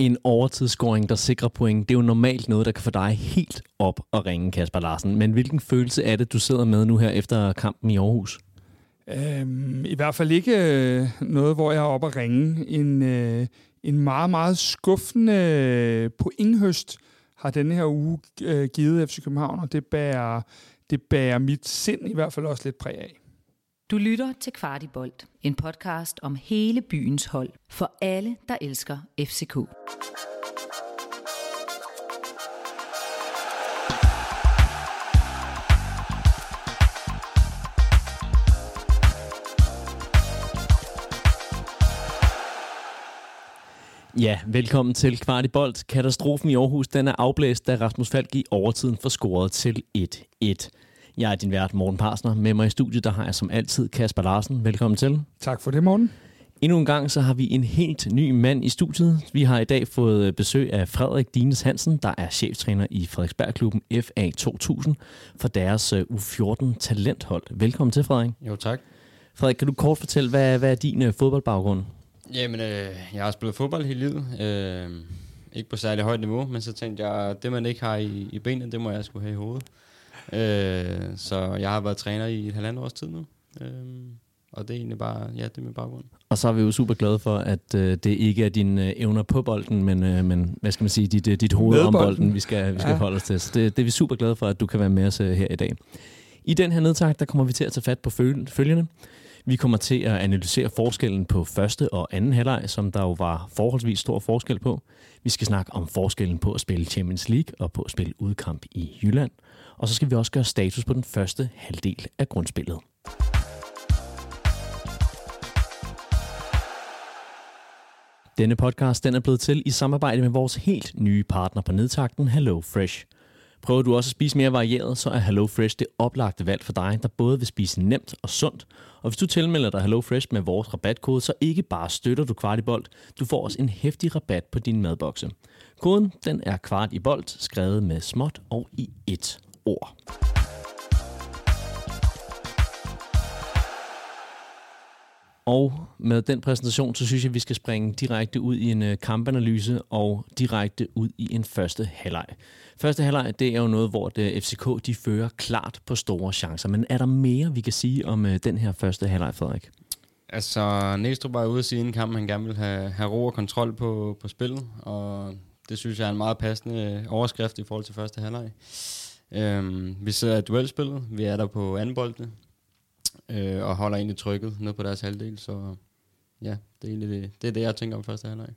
En overtidsscoring, der sikrer point, det er jo normalt noget, der kan få dig helt op og ringe, Kasper Larsen. Men hvilken følelse er det, du sidder med nu her efter kampen i Aarhus? Øhm, I hvert fald ikke øh, noget, hvor jeg er oppe at ringe. En, øh, en meget, meget skuffende øh, pointhøst har denne her uge øh, givet FC København, og det bærer, det bærer mit sind i hvert fald også lidt præg af. Du lytter til Kvartibolt, en podcast om hele byens hold, for alle, der elsker FCK. Ja, velkommen til Kvartibolt. Katastrofen i Aarhus den er afblæst, da Rasmus Falk i overtiden får scoret til 1-1. Jeg er din vært, Morten Parsner. Med mig i studiet, der har jeg som altid Kasper Larsen. Velkommen til. Tak for det, Morten. Endnu en gang så har vi en helt ny mand i studiet. Vi har i dag fået besøg af Frederik Dines Hansen, der er cheftræner i Frederiksbergklubben FA 2000 for deres øh, U14 talenthold. Velkommen til, Frederik. Jo, tak. Frederik, kan du kort fortælle, hvad, hvad er din øh, fodboldbaggrund? Jamen, øh, jeg har spillet fodbold hele livet. Øh, ikke på særlig højt niveau, men så tænkte jeg, det man ikke har i, i benene, det må jeg skulle have i hovedet. Øh, så jeg har været træner i et halvandet års tid nu. Øh, og det er egentlig bare, ja, det er min baggrund. Og så er vi jo super glade for, at øh, det ikke er dine øh, evner på bolden, men, øh, men hvad skal man sige, dit, øh, dit hoved om bolden. vi skal, vi skal Ja. ja. holde os til. Så det, det er vi super glade for, at du kan være med os øh, her i dag. I den her nedtag, der kommer vi til at tage fat på føl- følgende. Vi kommer til at analysere forskellen på første og anden halvleg, som der jo var forholdsvis stor forskel på. Vi skal snakke om forskellen på at spille Champions League og på at spille udkamp i Jylland. Og så skal vi også gøre status på den første halvdel af grundspillet. Denne podcast den er blevet til i samarbejde med vores helt nye partner på nedtakten, Hello Fresh. Prøver du også at spise mere varieret, så er Hello Fresh det oplagte valg for dig, der både vil spise nemt og sundt. Og hvis du tilmelder dig Hello Fresh med vores rabatkode, så ikke bare støtter du Kvartibolt, du får også en hæftig rabat på din madbokse. Koden den er kvart i bold, skrevet med småt og i et ord. Og med den præsentation, så synes jeg, at vi skal springe direkte ud i en øh, kampanalyse og direkte ud i en første halvleg. Første halvleg, det er jo noget, hvor øh, det FCK de fører klart på store chancer. Men er der mere, vi kan sige om øh, den her første halvleg, Frederik? Altså, Næstrup var ude at sige inden kampen, han gerne vil have, have ro og kontrol på, på spillet, og det synes jeg er en meget passende overskrift i forhold til første halvleg. Øhm, vi sidder i duelspillet, vi er der på anden boldene, øh, og holder egentlig trykket ned på deres halvdel, så ja, det er egentlig det, det, er det jeg tænker om første halvleg.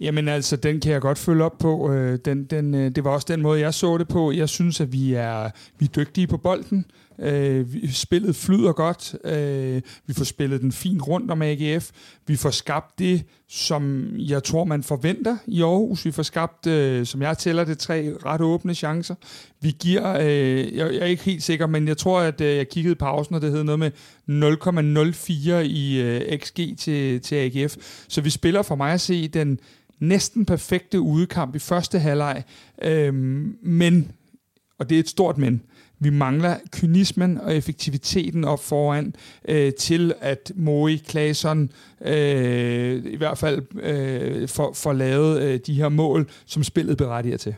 Jamen altså, den kan jeg godt følge op på. Øh, Den, den, øh, det var også den måde, jeg så det på. Jeg synes, at vi er, vi er dygtige på bolden. Øh, vi- Spillet flyder godt. Øh, Vi får spillet den fint rundt om AGF. Vi får skabt det, som jeg tror, man forventer i Aarhus. Vi får skabt, øh, som jeg tæller det, tre ret åbne chancer. Vi giver, øh, jeg jeg er ikke helt sikker, men jeg tror, at øh, jeg kiggede i pausen, og det hed noget med 0,04 i øh, XG til, til AGF. Så vi spiller for mig at se den næsten perfekte udekamp i første halvleg. Øh, men, og det er et stort men, vi mangler kynismen og effektiviteten op foran øh, til, at Moe Claesson øh, i hvert fald øh, får, får lavet øh, de her mål, som spillet berettiger til.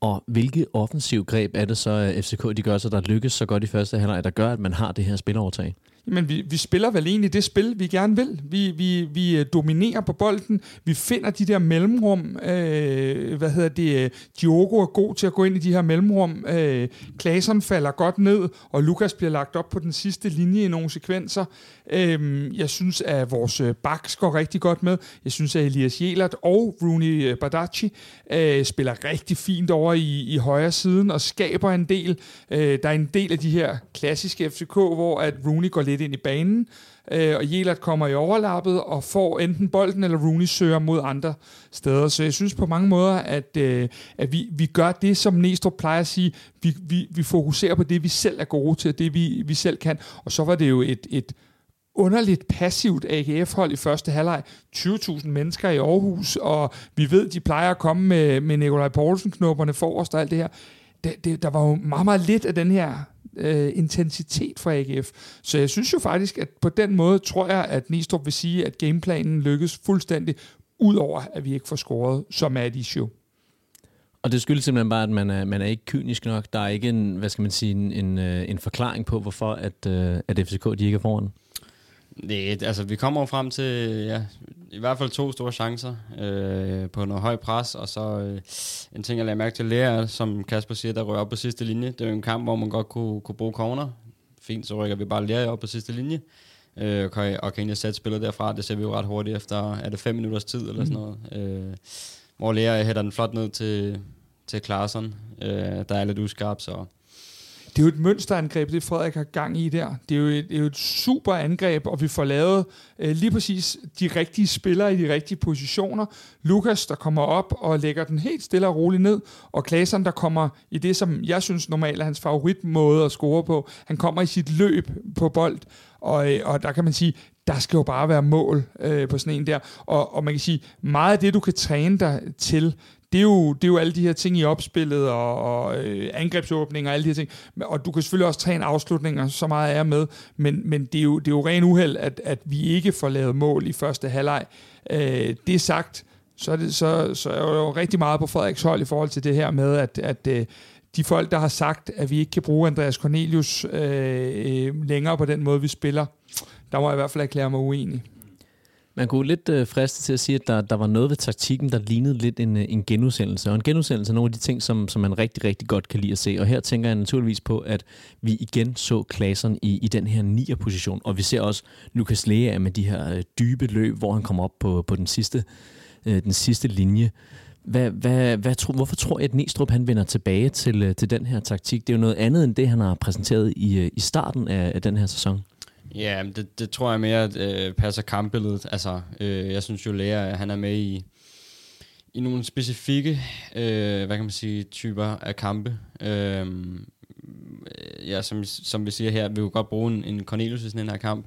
Og hvilke offensiv greb er det så, øh, at FCK de gør så, der lykkes så godt i første halvleg, der gør, at man har det her spilovertag? Men vi, vi spiller vel egentlig det spil, vi gerne vil. Vi, vi, vi øh, dominerer på bolden. Vi finder de der mellemrum. Øh, hvad hedder det? Øh, Diogo er god til at gå ind i de her mellemrum. Øh, Klaseren falder godt ned, og Lukas bliver lagt op på den sidste linje i nogle sekvenser. Øh, jeg synes, at vores øh, backs går rigtig godt med. Jeg synes, at Elias Jelert og Rooney øh, Badaci øh, spiller rigtig fint over i, i højre siden og skaber en del. Øh, der er en del af de her klassiske FCK, hvor at Rooney går lidt ind i banen, øh, og Jelert kommer i overlappet og får enten bolden eller Rooney søger mod andre steder. Så jeg synes på mange måder, at, øh, at vi, vi gør det, som Næstrup plejer at sige. Vi, vi, vi fokuserer på det, vi selv er gode til, det vi, vi selv kan. Og så var det jo et, et underligt passivt AGF-hold i første halvleg. 20.000 mennesker i Aarhus, og vi ved, de plejer at komme med, med Nikolaj Poulsen-knopperne forrest og alt det her. Det, det, der var jo meget, meget lidt af den her øh, intensitet fra AGF. Så jeg synes jo faktisk, at på den måde tror jeg, at Næstrup vil sige, at gameplanen lykkes fuldstændig, udover at vi ikke får scoret, som er et issue. Og det skyldes simpelthen bare, at man er, man er ikke kynisk nok. Der er ikke en, hvad skal man sige, en, en, øh, en forklaring på, hvorfor at, øh, at FCK de ikke er foran. Det, altså, vi kommer frem til ja, i hvert fald to store chancer øh, på noget høj pres, og så øh, en ting, jeg lagde mærke til lære, som Kasper siger, der rører op på sidste linje. Det er jo en kamp, hvor man godt kunne, kunne bruge corner. Fint, så rykker vi bare lære op på sidste linje, øh, og, kan, og kan egentlig sætte spillet derfra. Det ser vi jo ret hurtigt efter, er det fem minutters tid eller sådan noget. Øh, hvor lære hætter den flot ned til, til Klaarsson, øh, der er lidt uskarp, så det er jo et mønsterangreb, det Frederik har gang i der. Det er jo et, det er jo et super angreb, og vi får lavet øh, lige præcis de rigtige spillere i de rigtige positioner. Lukas, der kommer op og lægger den helt stille og roligt ned, og Klaseren, der kommer i det, som jeg synes normalt er hans favoritmåde at score på. Han kommer i sit løb på bold, og, øh, og der kan man sige, der skal jo bare være mål øh, på sådan en der. Og, og man kan sige, meget af det, du kan træne dig til, det er, jo, det er jo alle de her ting i opspillet og, og øh, angrebsåbninger og alle de her ting. Og du kan selvfølgelig også træne afslutninger, så meget er med, men, men det, er jo, det er jo ren uheld, at, at vi ikke får lavet mål i første halvleg. Øh, det sagt, så er, det, så, så er jeg jo rigtig meget på Frederiks hold i forhold til det her med, at, at øh, de folk, der har sagt, at vi ikke kan bruge Andreas Cornelius øh, øh, længere på den måde, vi spiller, der må jeg i hvert fald erklære mig uenig. Man kunne lidt øh, friste til at sige, at der, der var noget ved taktikken, der lignede lidt en, øh, en genudsendelse. Og en genudsendelse er nogle af de ting, som, som man rigtig, rigtig godt kan lide at se. Og her tænker jeg naturligvis på, at vi igen så klasserne i, i den her nier position. Og vi ser også Lukas Lea med de her øh, dybe løb, hvor han kommer op på, på den, sidste, øh, den sidste linje. Hvad, hvad, hvad tro, hvorfor tror jeg, at Næstrup han vender tilbage til, øh, til den her taktik? Det er jo noget andet end det, han har præsenteret i, øh, i starten af, af den her sæson. Ja, det, det tror jeg mere øh, passer kampbilledet. Altså, øh, jeg synes jo, Lea, han er med i, i nogle specifikke, øh, hvad kan man sige, typer af kampe. Øhm, øh, ja, som, som vi siger her, vi kunne godt bruge en, en Cornelius i sådan en her kamp.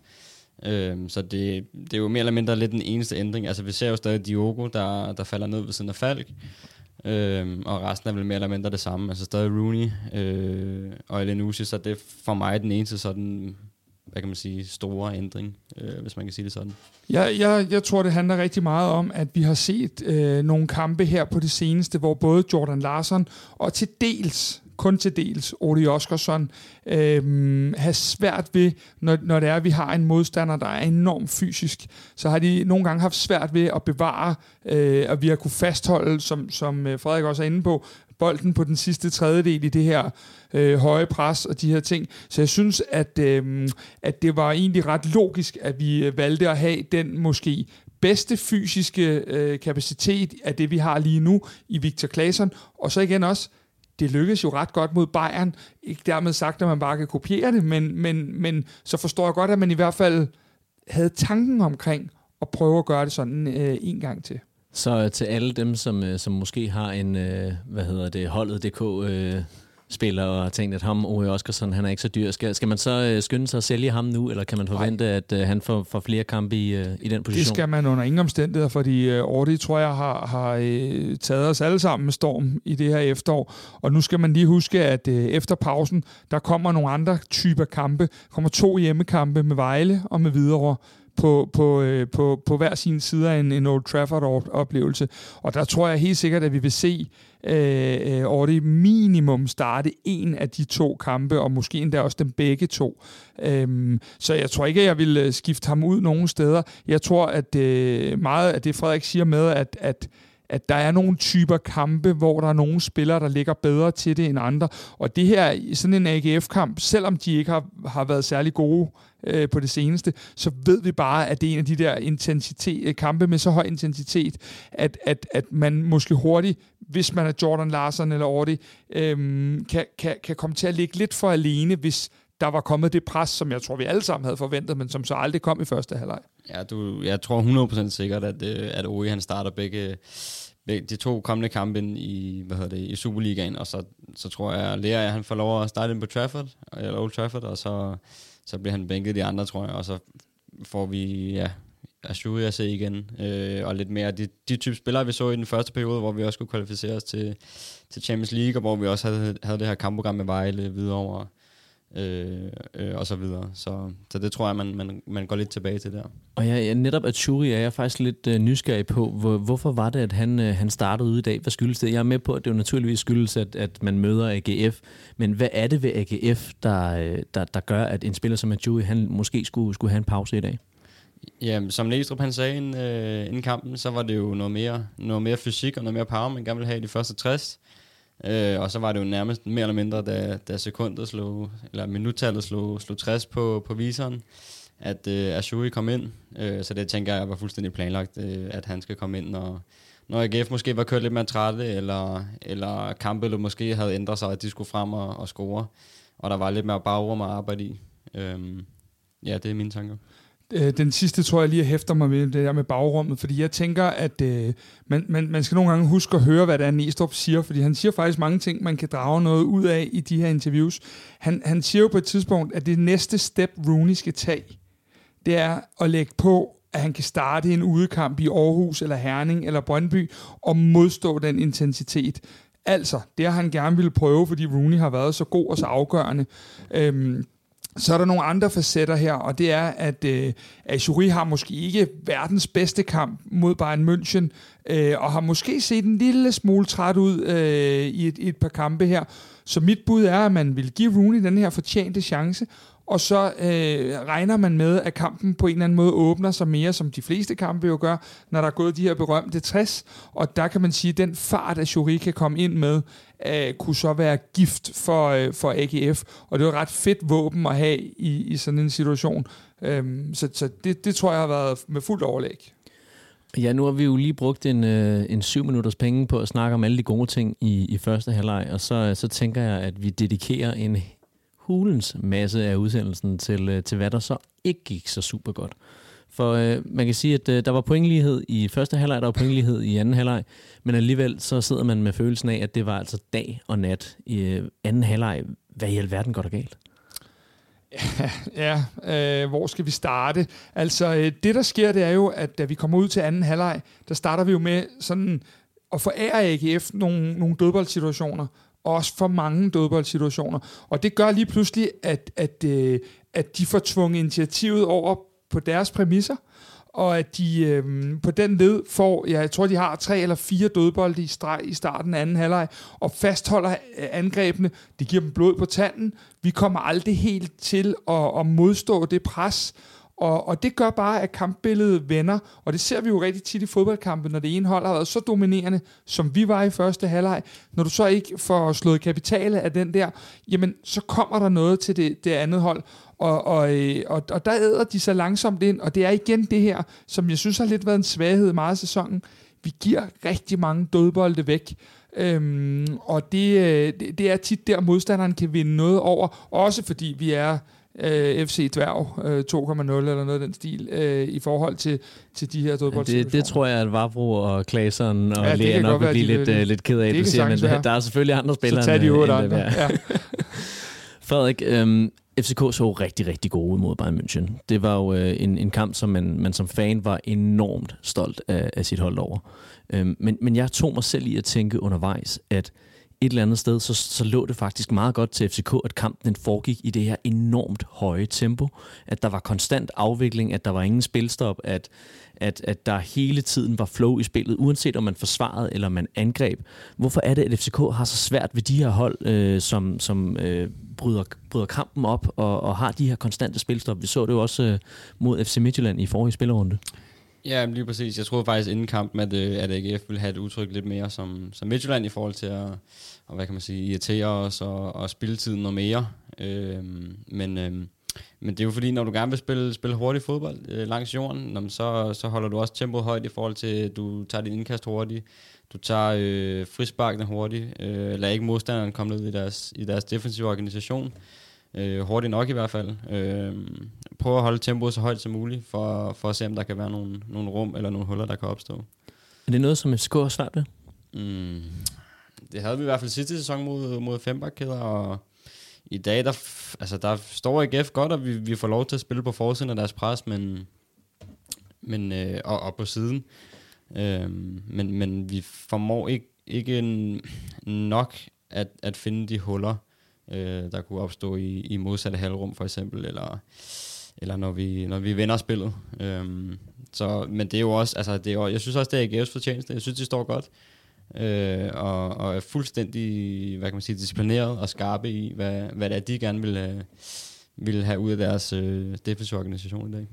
Øh, så det, det er jo mere eller mindre lidt den eneste ændring. Altså, vi ser jo stadig Diogo, der, der falder ned ved siden af Falk. Øhm, og resten er vel mere eller mindre det samme. Altså stadig Rooney øh, og Elenusi, så det er for mig den eneste sådan hvad kan man sige, store ændring, øh, hvis man kan sige det sådan. Jeg, jeg, jeg tror, det handler rigtig meget om, at vi har set øh, nogle kampe her på det seneste, hvor både Jordan Larsen og til dels kun til dels Odi Oskarsson, øh, har svært ved, når, når det er, at vi har en modstander, der er enormt fysisk, så har de nogle gange haft svært ved at bevare, øh, og vi har kunne fastholde, som, som øh, Frederik også er inde på, bolden på den sidste tredjedel i det her øh, høje pres og de her ting. Så jeg synes, at, øh, at det var egentlig ret logisk, at vi øh, valgte at have den måske bedste fysiske øh, kapacitet af det, vi har lige nu i Victor Claesson. Og så igen også, det lykkedes jo ret godt mod Bayern. Ikke dermed sagt, at man bare kan kopiere det, men, men, men så forstår jeg godt, at man i hvert fald havde tanken omkring at prøve at gøre det sådan øh, en gang til. Så til alle dem, som, øh, som måske har en, øh, hvad hedder det, holdet.dk øh, spiller og tænkt, at ham, Ove Oskarsson, han er ikke så dyr. Skal, skal man så øh, skynde sig at sælge ham nu, eller kan man forvente, Nej. at øh, han får, får flere kampe i, øh, i den position? Det skal man under ingen omstændigheder, fordi øh, Ordi, tror jeg, har, har øh, taget os alle sammen med storm i det her efterår. Og nu skal man lige huske, at øh, efter pausen, der kommer nogle andre typer kampe. Der kommer to hjemmekampe med Vejle og med Hvidovre på, på, øh, på, på hver sin side af en, en Old Trafford-oplevelse. Og der tror jeg helt sikkert, at vi vil se øh, øh, over det minimum starte en af de to kampe, og måske endda også dem begge to. Øhm, så jeg tror ikke, at jeg vil øh, skifte ham ud nogen steder. Jeg tror, at øh, meget af det, Frederik siger med, at, at at der er nogle typer kampe, hvor der er nogle spillere, der ligger bedre til det end andre. Og det her, sådan en AGF-kamp, selvom de ikke har, har været særlig gode øh, på det seneste, så ved vi bare, at det er en af de der intensitet, øh, kampe med så høj intensitet, at, at, at man måske hurtigt, hvis man er Jordan Larsen eller Ordi, øh, kan, kan, kan komme til at ligge lidt for alene, hvis der var kommet det pres, som jeg tror, vi alle sammen havde forventet, men som så aldrig kom i første halvleg. Ja, du, jeg tror 100% sikkert, at, øh, at OE han starter begge, begge de to kommende kampe i, hvad hedder det, i Superligaen, og så, så tror jeg, at Lea han får lov at starte ind på Trafford, eller Old Trafford, og så, så bliver han bænket de andre, tror jeg, og så får vi, ja, Ashuri at se igen, øh, og lidt mere de, de type spillere, vi så i den første periode, hvor vi også kunne kvalificere os til, til Champions League, og hvor vi også havde, havde det her kampprogram med Vejle videre over øh, øh, og så videre. Så, så det tror jeg, man, man, man går lidt tilbage til der. Og jeg, jeg, netop at Shuri er jeg faktisk lidt øh, nysgerrig på, hvor, hvorfor var det, at han, øh, han startede ude i dag? Hvad skyldes det? Jeg er med på, at det jo naturligvis skyldes, at, at man møder AGF, men hvad er det ved AGF, der, øh, der, der gør, at en spiller som Ajuri, han måske skulle, skulle have en pause i dag? Ja, som Næstrup han sagde inden, øh, inden kampen, så var det jo noget mere, noget mere fysik og noget mere power, man gerne ville have i de første 60. Øh, og så var det jo nærmest mere eller mindre, da, da sekundet slog, eller minuttallet slog, slog 60 på, på viseren, at øh, Ashuri kom ind. Øh, så det tænker jeg var fuldstændig planlagt, øh, at han skal komme ind, når, når AGF måske var kørt lidt mere trætte, eller, eller kampet måske havde ændret sig, at de skulle frem og, og score, og der var lidt mere bagrum at arbejde i. Øh, ja, det er mine tanker. Øh, den sidste tror jeg lige, jeg hæfter mig med det der med bagrummet, fordi jeg tænker, at øh, man, man, man skal nogle gange huske at høre, hvad det er, Næstrup siger, fordi han siger faktisk mange ting, man kan drage noget ud af i de her interviews. Han, han siger jo på et tidspunkt, at det næste step, Rooney skal tage, det er at lægge på, at han kan starte en udekamp i Aarhus eller Herning eller Brøndby og modstå den intensitet. Altså, det har han gerne ville prøve, fordi Rooney har været så god og så afgørende. Øhm, så er der nogle andre facetter her, og det er, at øh, Ajuri har måske ikke verdens bedste kamp mod Bayern München, øh, og har måske set en lille smule træt ud øh, i, et, i et par kampe her. Så mit bud er, at man vil give Rooney den her fortjente chance, og så øh, regner man med, at kampen på en eller anden måde åbner sig mere, som de fleste kampe jo gør, når der er gået de her berømte 60, og der kan man sige, at den fart, at Jury kan komme ind med, øh, kunne så være gift for, øh, for AGF, og det var et ret fedt våben at have i, i sådan en situation. Øhm, så så det, det tror jeg har været med fuldt overlæg. Ja, nu har vi jo lige brugt en, øh, en syv minutters penge på at snakke om alle de gode ting i, i første halvleg, og så, så tænker jeg, at vi dedikerer en hulens masse af udsendelsen til, øh, til hvad der så ikke gik så super godt. For øh, man kan sige, at øh, der var pointlighed i første halvleg, der var pointlighed i anden halvleg, men alligevel så sidder man med følelsen af, at det var altså dag og nat i øh, anden halvleg. Hvad i alverden går der galt? Ja, øh, hvor skal vi starte? Altså, øh, det der sker, det er jo, at da vi kommer ud til anden halvleg, der starter vi jo med sådan at forære AGF nogle, nogle dødboldsituationer, også for mange dødboldsituationer. Og det gør lige pludselig, at, at, øh, at de får tvunget initiativet over på deres præmisser, og at de øh, på den led får, ja, jeg tror, de har tre eller fire dødbolde i streg i starten af anden halvleg, og fastholder øh, angrebene. Det giver dem blod på tanden. Vi kommer aldrig helt til at, at modstå det pres, og, og det gør bare, at kampbilledet vender, og det ser vi jo rigtig tit i fodboldkampe, når det ene hold har været så dominerende, som vi var i første halvleg. Når du så ikke får slået kapitale af den der, jamen så kommer der noget til det, det andet hold, og, og, øh, og, og der æder de så langsomt ind, og det er igen det her, som jeg synes har lidt været en svaghed meget af sæsonen. Vi giver rigtig mange dødbolde væk, øhm, og det, øh, det, det er tit der, modstanderen kan vinde noget over, også fordi vi er øh, FC Dværg øh, 2.0 eller noget af den stil øh, i forhold til, til de her dødboldsituationer. Det, det tror jeg, at Vavro og Klaseren og ja, Lea nok vil blive lidt, uh, lidt ked af, det, du siger, men være. der er selvfølgelig andre spillere. Så tag de otte andre. Ja. Frederik, øhm, FCK så rigtig, rigtig gode ud mod Bayern München. Det var jo øh, en, en kamp, som man, man som fan var enormt stolt af, af sit hold over. Øhm, men, men jeg tog mig selv i at tænke undervejs, at et eller andet sted, så, så lå det faktisk meget godt til FCK, at kampen den foregik i det her enormt høje tempo. At der var konstant afvikling, at der var ingen spilstop, at, at, at der hele tiden var flow i spillet, uanset om man forsvarede eller man angreb. Hvorfor er det, at FCK har så svært ved de her hold, øh, som, som øh, bryder, bryder kampen op og, og har de her konstante spilstop? Vi så det jo også øh, mod FC Midtjylland i forrige spillerunde. Ja, lige præcis. Jeg troede faktisk inden kampen, at, øh, at AGF ville have et udtryk lidt mere som, som Midtjylland i forhold til at og hvad kan man sige, irritere os og, og spille tiden noget mere. Øhm, men, øhm, men det er jo fordi, når du gerne vil spille, spille hurtigt fodbold øh, langs jorden, så, så holder du også tempoet højt i forhold til, at du tager din indkast hurtigt, du tager øh, frisparkene hurtigt, øh, lader ikke modstanderen komme ned i deres, i deres defensive organisation, øh, hurtigt nok i hvert fald. Øh, prøv at holde tempoet så højt som muligt, for, for at se, om der kan være nogle, nogle rum eller nogle huller, der kan opstå. Er det noget, som FCK har svært ved? Mm, det havde vi i hvert fald sidste sæson mod, mod fembakkæder, og i dag, der, altså, der står AGF godt, og vi, vi får lov til at spille på forsiden af deres pres, men, men, øh, og, og på siden. Øh, men, men vi formår ikke, ikke en, nok at, at finde de huller, øh, der kunne opstå i, i modsatte halvrum for eksempel, eller, eller når, vi, når vi vender spillet. Øhm, så, men det er jo også, altså det er jo, jeg synes også, det er AGF's fortjeneste. Jeg synes, de står godt. Øh, og, og er fuldstændig, hvad kan man sige, disciplineret og skarpe i, hvad, hvad det er, de gerne vil, øh, vil have ud af deres øh, defensive organisation i dag.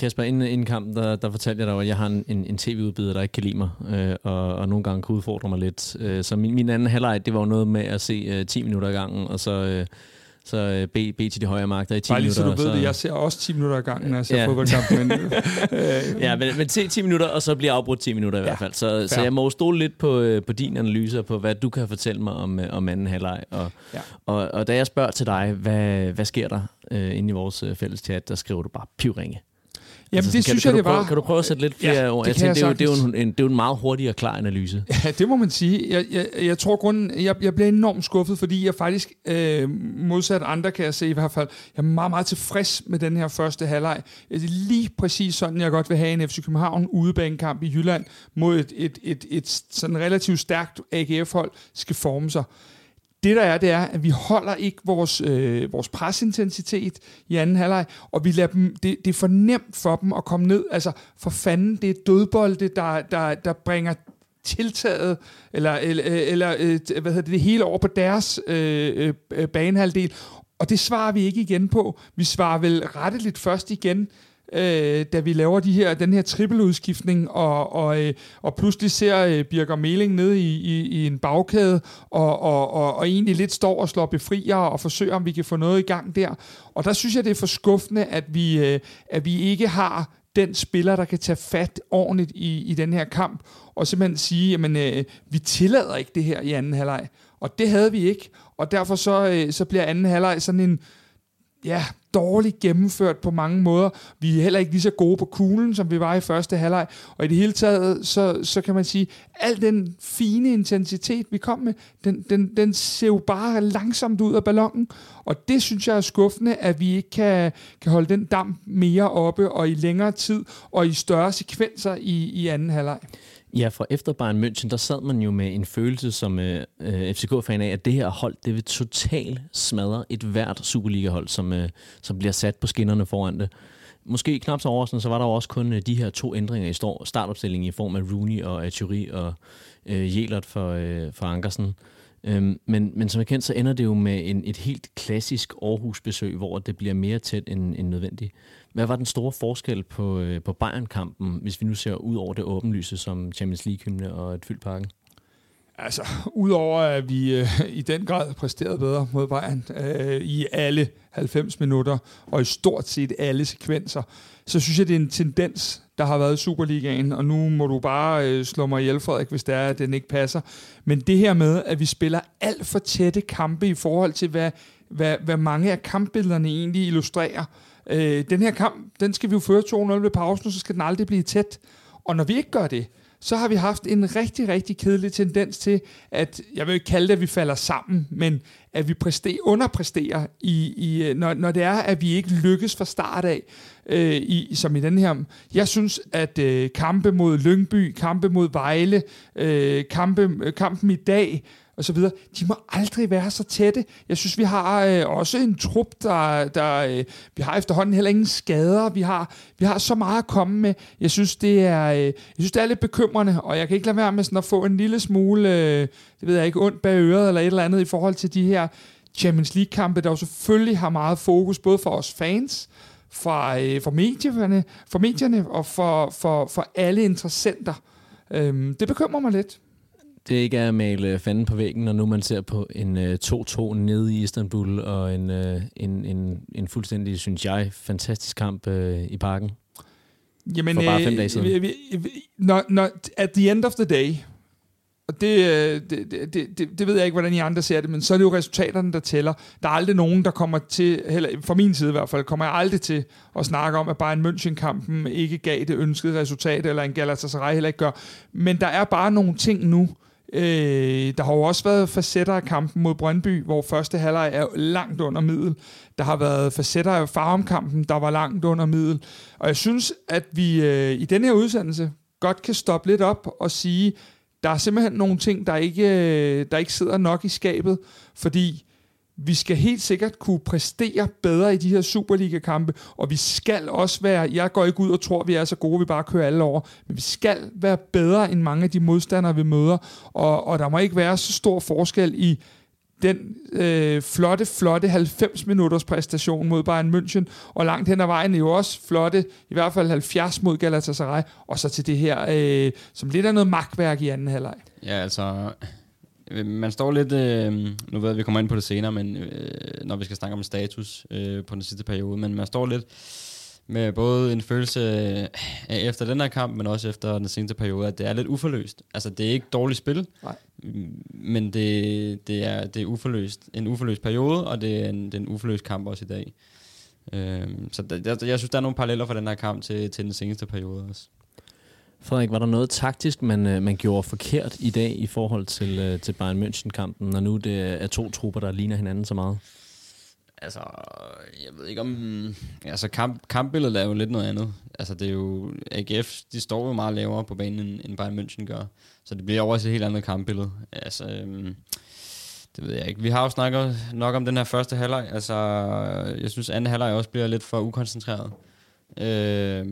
Kasper, inden, inden kampen, der, der fortalte jeg dig, at jeg har en, en, en tv-udbyder, der ikke kan lide mig, øh, og, og nogle gange kan udfordre mig lidt. Øh, så min, min anden halvleg, det var jo noget med at se øh, 10 minutter i gangen, og så... Øh, så øh, B, B til de højre magter i 10 Bare lige minutter. så du ved så, det, jeg ser også 10 minutter i gangen, når jeg ser Ja. fodboldkamp. Men, øh, Ja, men, men se 10 minutter, og så bliver afbrudt 10 minutter i Ja, hvert fald. Så, så jeg må stole lidt på, øh, på din analyse og på, hvad du kan fortælle mig om, øh, om anden halvleg. Og, Ja. og, og da jeg spørger til dig, hvad, hvad sker der øh, inde i vores fælles chat, der skriver du bare pivringe. Jamen, Altså, det kan, synes kan jeg, det prøve, var. Kan du prøve at sætte lidt flere Ja, ord? det Jeg kan tænker, jeg det, er jo, det, er en, en, det er jo en meget hurtig og klar analyse. Ja, det må man sige. Jeg, jeg, jeg tror grunden, jeg, jeg bliver enormt skuffet, fordi jeg faktisk, øh, modsat andre kan jeg se i hvert fald, jeg er meget, meget tilfreds med den her første halvleg. Det er lige præcis sådan, jeg godt vil have en FC København udebanekamp i Jylland mod et, et, et, et sådan relativt stærkt AGF-hold skal forme sig. Det der er, det er, at vi holder ikke vores, øh, vores presintensitet i anden halvleg, og vi lader dem, det, det er for nemt for dem at komme ned. Altså, for fanden, det er dødbolde, der, der, der bringer tiltaget, eller, eller, øh, eller hvad hedder det, det hele over på deres øh, øh, banehalvdel. Og det svarer vi ikke igen på. Vi svarer vel retteligt først igen, øh, da vi laver de her, den her trippeludskiftning, og, og, øh, og pludselig ser øh, Birger Meling nede i, i, i en bagkæde, og, og, og, og egentlig lidt står og slår befrier, og forsøger, om vi kan få noget i gang der. Og der synes jeg, det er for skuffende, at vi, øh, at vi ikke har den spiller, der kan tage fat ordentligt i, i den her kamp, og simpelthen sige, jamen, øh, vi tillader ikke det her i anden halvleg. Og det havde vi ikke, og derfor så, øh, så bliver anden halvleg sådan en, ja, dårligt gennemført på mange måder. Vi er heller ikke lige så gode på kuglen, som vi var i første halvleg. Og i det hele taget, så, så kan man sige, al den fine intensitet, vi kom med, den, den, den ser jo bare langsomt ud af ballonen. Og det synes jeg er skuffende, at vi ikke kan, kan holde den damp mere oppe, og i længere tid, og i større sekvenser i, i anden halvleg. Ja, for efter Bayern München, der sad man jo med en følelse som øh, øh FCK-fan af, at det her hold, det vil totalt smadre et hvert Superliga-hold, som, øh, som bliver sat på skinnerne foran det. Måske knap så overraskende, så var der jo også kun øh, de her to ændringer i stor- startopstillingen i form af Rooney og Thury og øh, Jelert for, øh, for Ankersen. Øhm, men, men som jeg kendt, så ender det jo med en, et helt klassisk Aarhus-besøg, hvor det bliver mere tæt end, end nødvendigt. Hvad var den store forskel på, øh, på Bayern-kampen, hvis vi nu ser ud over det åbenlyse som Champions League-hymne og et fyldt parken? Altså, udover at vi øh, i den grad præsterede bedre mod Bayern øh, i alle 90 minutter, og i stort set alle sekvenser, så synes jeg, det er en tendens, der har været i Superligaen, og nu må du bare øh, slå mig ihjel, Frederik, hvis det er, at den ikke passer. Men det her med, at vi spiller alt for tætte kampe i forhold til, hvad, hvad, hvad mange af kampbillederne egentlig illustrerer. Øh, Øh, den her kamp, den skal vi jo føre 2-0 ved pausen, så skal den aldrig blive tæt. Og når vi ikke gør det, så har vi haft en rigtig, rigtig kedelig tendens til, at, jeg vil ikke kalde det, at vi falder sammen, men at vi præster, underpresterer, i, i, øh, når, når det er, at vi ikke lykkes fra start af, øh, i, som i den her. Jeg synes, at øh, kampe mod Lyngby, kampe mod Vejle, øh, kampe, øh, kampen i dag, og så videre, de må aldrig være så tætte. Jeg synes, vi har øh, også en trup, der, der øh, vi har efterhånden heller ingen skader. Vi har, vi har så meget at komme med. Jeg synes, det er, øh, jeg synes, det er lidt bekymrende, og jeg kan ikke lade være med sådan at få en lille smule, øh, det ved jeg ikke, ondt bag øret eller et eller andet i forhold til de her Champions League-kampe, der jo selvfølgelig har meget fokus, både for os fans, fra, øh, for, medierne, for medierne og for, for, for alle interessenter. Øhm, det bekymrer mig lidt. Det ikke er at male fanden på væggen, når nu man ser på en øh, 2-2 nede i Istanbul, og en, øh, en, en, en fuldstændig, synes jeg, fantastisk kamp øh, i parken. Jamen, For bare fem dage siden. Vi, vi, når, når, at the end of the day, og det, øh, det, det, det, det ved jeg ikke, hvordan I andre ser det, men så er det jo resultaterne, der tæller. Der er aldrig nogen, der kommer til, heller, fra min side i hvert fald, kommer jeg aldrig til at snakke om, at bare en München-kampen ikke gav det ønskede resultat, eller en Galatasaray heller ikke gør. Men der er bare nogle ting nu, Øh, Øh, der har jo også været facetter af kampen mod Brøndby, hvor første halvleg er langt under middel. Der har været facetter af faromkampen, der var langt under middel. Og jeg synes, at vi øh, i den her udsendelse godt kan stoppe lidt op og sige, der er simpelthen nogle ting, der ikke, øh, der ikke sidder nok i skabet, fordi vi skal helt sikkert kunne præstere bedre i de her Superliga-kampe, og vi skal også være, jeg går ikke ud og tror, at vi er så gode, at vi bare kører alle over, men vi skal være bedre end mange af de modstandere, vi møder, og, og der må ikke være så stor forskel i den øh, flotte, flotte 90-minutters præstation mod Bayern München, og langt hen ad vejen er jo også flotte, i hvert fald 70 mod Galatasaray, og så til det her, øh, som lidt er noget magtværk i anden halvleg. Ja, altså, man står lidt, øh, nu ved jeg, at vi kommer ind på det senere, men øh, når vi skal snakke om status øh, på den sidste periode, men man står lidt med både en følelse af efter den her kamp, men også efter den seneste periode, at det er lidt uforløst. Altså, det er ikke dårligt spil, Nej. men det, det, er, det er uforløst. En uforløst periode, og det er en, det er en uforløst kamp også i dag. Øhm, så der, jeg, jeg synes, der er nogle paralleller for den her kamp til, til den seneste periode også. Frederik, var der noget taktisk, man, øh, man gjorde forkert i dag i forhold til, øh, til Bayern München-kampen, når nu det er to trupper, der ligner hinanden så meget? Altså, jeg ved ikke om... Altså, kamp, kampbilledet er jo lidt noget andet. Altså, det er jo... AGF, de står jo meget lavere på banen, end, end Bayern München gør. Så det bliver over også et helt andet kampbillede. Altså, øhm, det ved jeg ikke. Vi har jo snakket nok om den her første halvleg. Altså, jeg synes, anden halvleg også bliver lidt for ukoncentreret. Øh,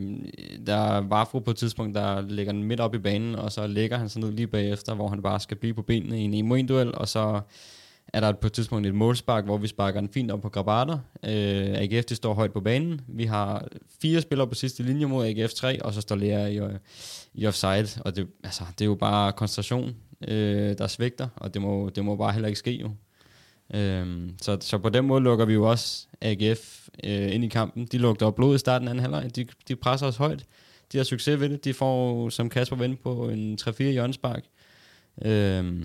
der er Vafro på et tidspunkt, der ligger den midt op i banen, og så ligger han så ned lige bagefter, hvor han bare skal blive på benene i en 1 duel og så er der på et tidspunkt et målspark, hvor vi sparker den fint op på Grabater. Øh, AGF det står højt på banen. Vi har fire spillere på sidste linje mod AGF 3, og så står Lea i, øh, i offside. Og det, altså, det er jo bare koncentration, øh, der svigter, og det må, det må bare heller ikke ske jo. Øh, så, så på den måde lukker vi jo også AGF øh, ind i kampen. De lugter op blod i starten af anden halvleg. De, de presser os højt. De har succes ved det. De får, som Kasper vendte på, en 3-4 hjørnespark. Øh,